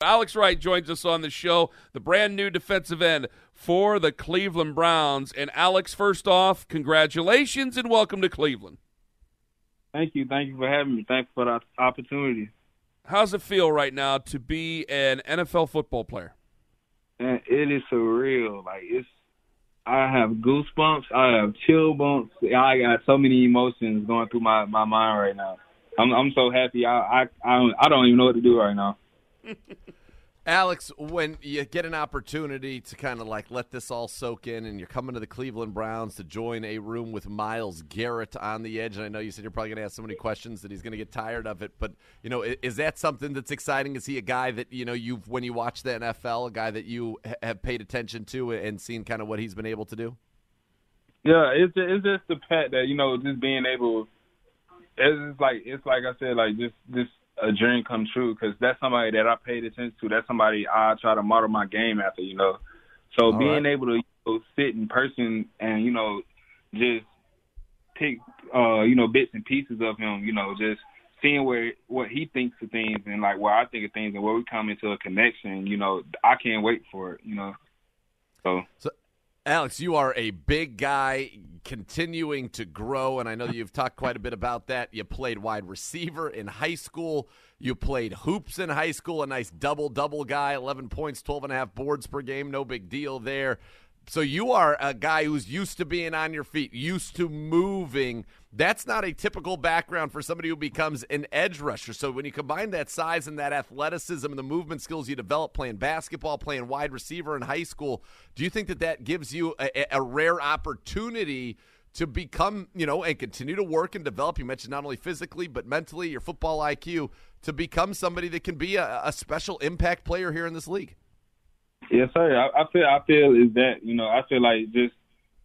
Alex Wright joins us on the show, the brand new defensive end for the Cleveland Browns. And Alex, first off, congratulations and welcome to Cleveland. Thank you. Thank you for having me. Thanks for the opportunity. How's it feel right now to be an NFL football player? And it is surreal. Like it's I have goosebumps, I have chill bumps. I got so many emotions going through my, my mind right now. I'm I'm so happy. I I I don't, I don't even know what to do right now. Alex, when you get an opportunity to kind of like let this all soak in and you're coming to the Cleveland Browns to join a room with Myles Garrett on the edge, and I know you said you're probably going to ask so many questions that he's going to get tired of it, but, you know, is that something that's exciting? Is he a guy that, you know, you've, when you watch the NFL, a guy that you have paid attention to and seen kind of what he's been able to do? Yeah, it's just, it's just the fact that, you know, just being able, it's like, it's like I said, like just, just a dream come true because that's somebody that I paid attention to. That's somebody I try to model my game after, you know. So All being right. able to you know, sit in person and you know just pick uh you know bits and pieces of him, you know, just seeing where what he thinks of things and like where I think of things and where we come into a connection, you know, I can't wait for it, you know. So, so Alex, you are a big guy continuing to grow, and I know you've talked quite a bit about that. You played wide receiver in high school. You played hoops in high school, a nice double double guy, 11 points, 12 and a half boards per game, no big deal there. So you are a guy who's used to being on your feet, used to moving. That's not a typical background for somebody who becomes an edge rusher. So when you combine that size and that athleticism and the movement skills you develop playing basketball, playing wide receiver in high school, do you think that that gives you a, a rare opportunity to become, you know, and continue to work and develop? You mentioned not only physically but mentally, your football IQ to become somebody that can be a, a special impact player here in this league. Yes, sir. I, I feel I feel is that you know I feel like just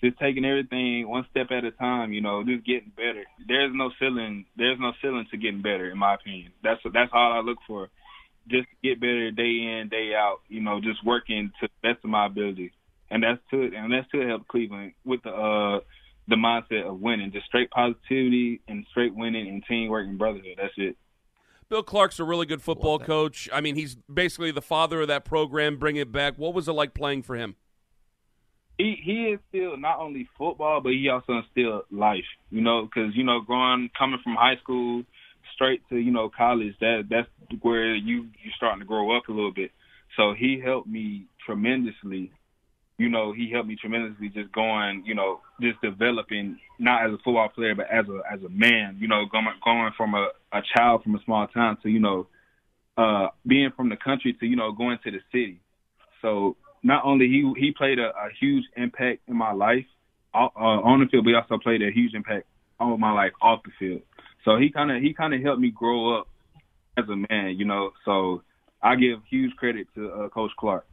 just taking everything one step at a time. You know, just getting better. There's no ceiling. There's no ceiling to getting better, in my opinion. That's that's all I look for. Just get better day in day out. You know, just working to the best of my ability, and that's to and that's to help Cleveland with the uh the mindset of winning, just straight positivity and straight winning and teamwork and brotherhood. That's it. Bill Clark's a really good football coach. I mean, he's basically the father of that program. Bring it back. What was it like playing for him? He he is still not only football, but he also instilled life. You know, because you know, growing coming from high school straight to you know college, that that's where you you starting to grow up a little bit. So he helped me tremendously you know, he helped me tremendously just going, you know, just developing not as a football player but as a as a man, you know, going going from a, a child from a small town to, you know, uh being from the country to, you know, going to the city. So not only he he played a, a huge impact in my life uh, on the field, but he also played a huge impact on my life off the field. So he kind of he kind of helped me grow up as a man, you know. So I give huge credit to uh, Coach Clark.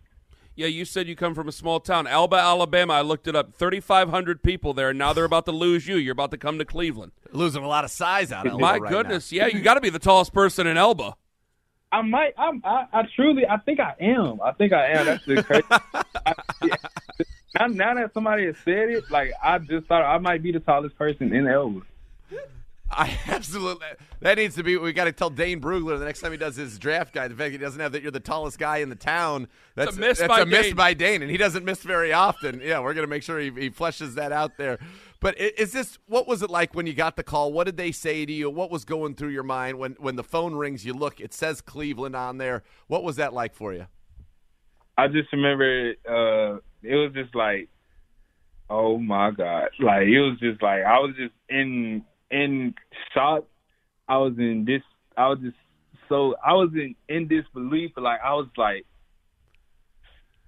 Yeah, you said you come from a small town, Elba, Alabama. I looked it up. Thirty-five hundred people there. Now they're about to lose you. You're about to come to Cleveland. Losing a lot of size out of Elba My right goodness, now. yeah, you got to be the tallest person in Elba. I might. I'm, I, I truly. I think I am. I think I am. That's the crazy. I, yeah. now, now that somebody has said it, like I just thought I might be the tallest person in Elba. I absolutely that needs to be. We got to tell Dane Brugler the next time he does his draft guide. The fact he doesn't have that you're the tallest guy in the town. That's it's a miss, that's by, a miss Dane. by Dane, and he doesn't miss very often. Yeah, we're gonna make sure he, he fleshes that out there. But is this what was it like when you got the call? What did they say to you? What was going through your mind when when the phone rings? You look, it says Cleveland on there. What was that like for you? I just remember uh, it was just like, oh my god! Like it was just like I was just in in shock. I was in this. I was just so I was in in disbelief. Like I was like,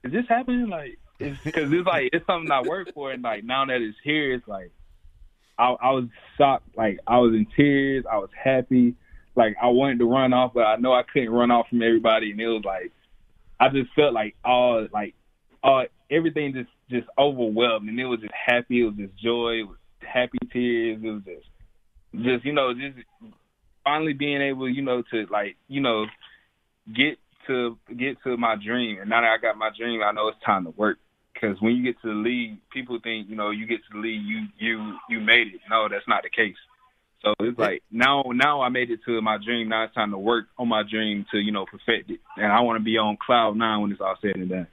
is this happening? Like, because it's, like it's something I work for, and like now that it's here, it's like I, I was shocked. Like I was in tears. I was happy. Like I wanted to run off, but I know I couldn't run off from everybody, and it was like I just felt like all like all everything just just overwhelmed, and it was just happy. It was just joy. It was happy tears. It was just just you know just finally being able you know to like you know get to get to my dream. And now that I got my dream I know it's time to work. Because when you get to the league people think you know you get to the league you you you made it. No that's not the case. So it's like now, now I made it to my dream. Now it's time to work on my dream to you know perfect it, and I want to be on cloud nine when it's all said and done.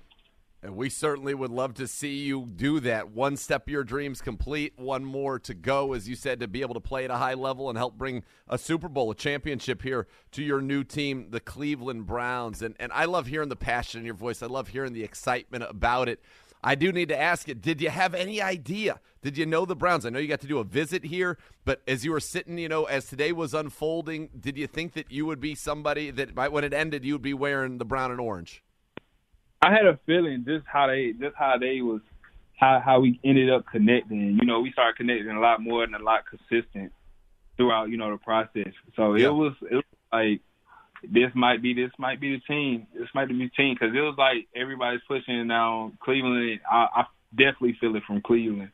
And we certainly would love to see you do that. One step of your dreams complete, one more to go, as you said, to be able to play at a high level and help bring a Super Bowl, a championship here to your new team, the Cleveland Browns. And and I love hearing the passion in your voice. I love hearing the excitement about it. I do need to ask it. Did you have any idea? Did you know the Browns? I know you got to do a visit here, but as you were sitting, you know, as today was unfolding, did you think that you would be somebody that by when it ended, you would be wearing the brown and orange? I had a feeling just how they just how they was how how we ended up connecting. You know, we started connecting a lot more and a lot consistent throughout, you know, the process. So yeah. it was it was like this might be this might be the team. This might be the team because it was like everybody's pushing now Cleveland. I, I definitely feel it from Cleveland.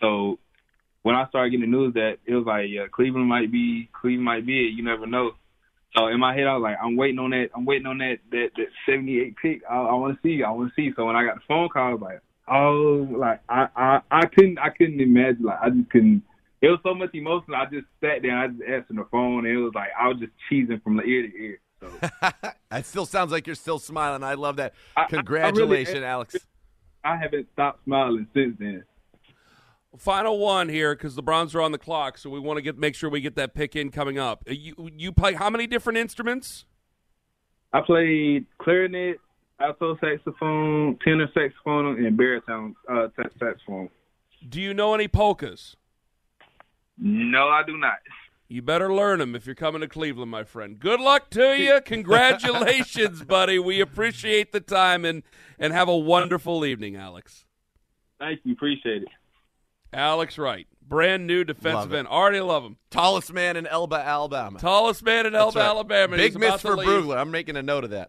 So when I started getting the news that it was like yeah, Cleveland might be Cleveland might be it. You never know. So in my head, I was like, I'm waiting on that. I'm waiting on that that that 78 pick. I, I want to see. I want to see. So when I got the phone call, I was like, oh, like I I I couldn't I couldn't imagine. Like I just couldn't. It was so much emotion. I just sat there. I just answered the phone, and it was like I was just cheesing from ear to ear. So. that still sounds like you're still smiling. I love that. Congratulations, I, I really, Alex. I haven't stopped smiling since then. Final one here because the Browns are on the clock, so we want to get make sure we get that pick in coming up. Uh, you you play how many different instruments? I played clarinet, alto saxophone, tenor saxophone, and baritone uh, saxophone. Do you know any polkas? No, I do not. You better learn them if you're coming to Cleveland, my friend. Good luck to you. Congratulations, buddy. We appreciate the time and and have a wonderful evening, Alex. Thank you. Appreciate it. Alex Wright, brand new defensive end. Already love him. Tallest man in Elba, Alabama. Tallest man in Elba, right. Alabama. Big miss for Brugler. I'm making a note of that.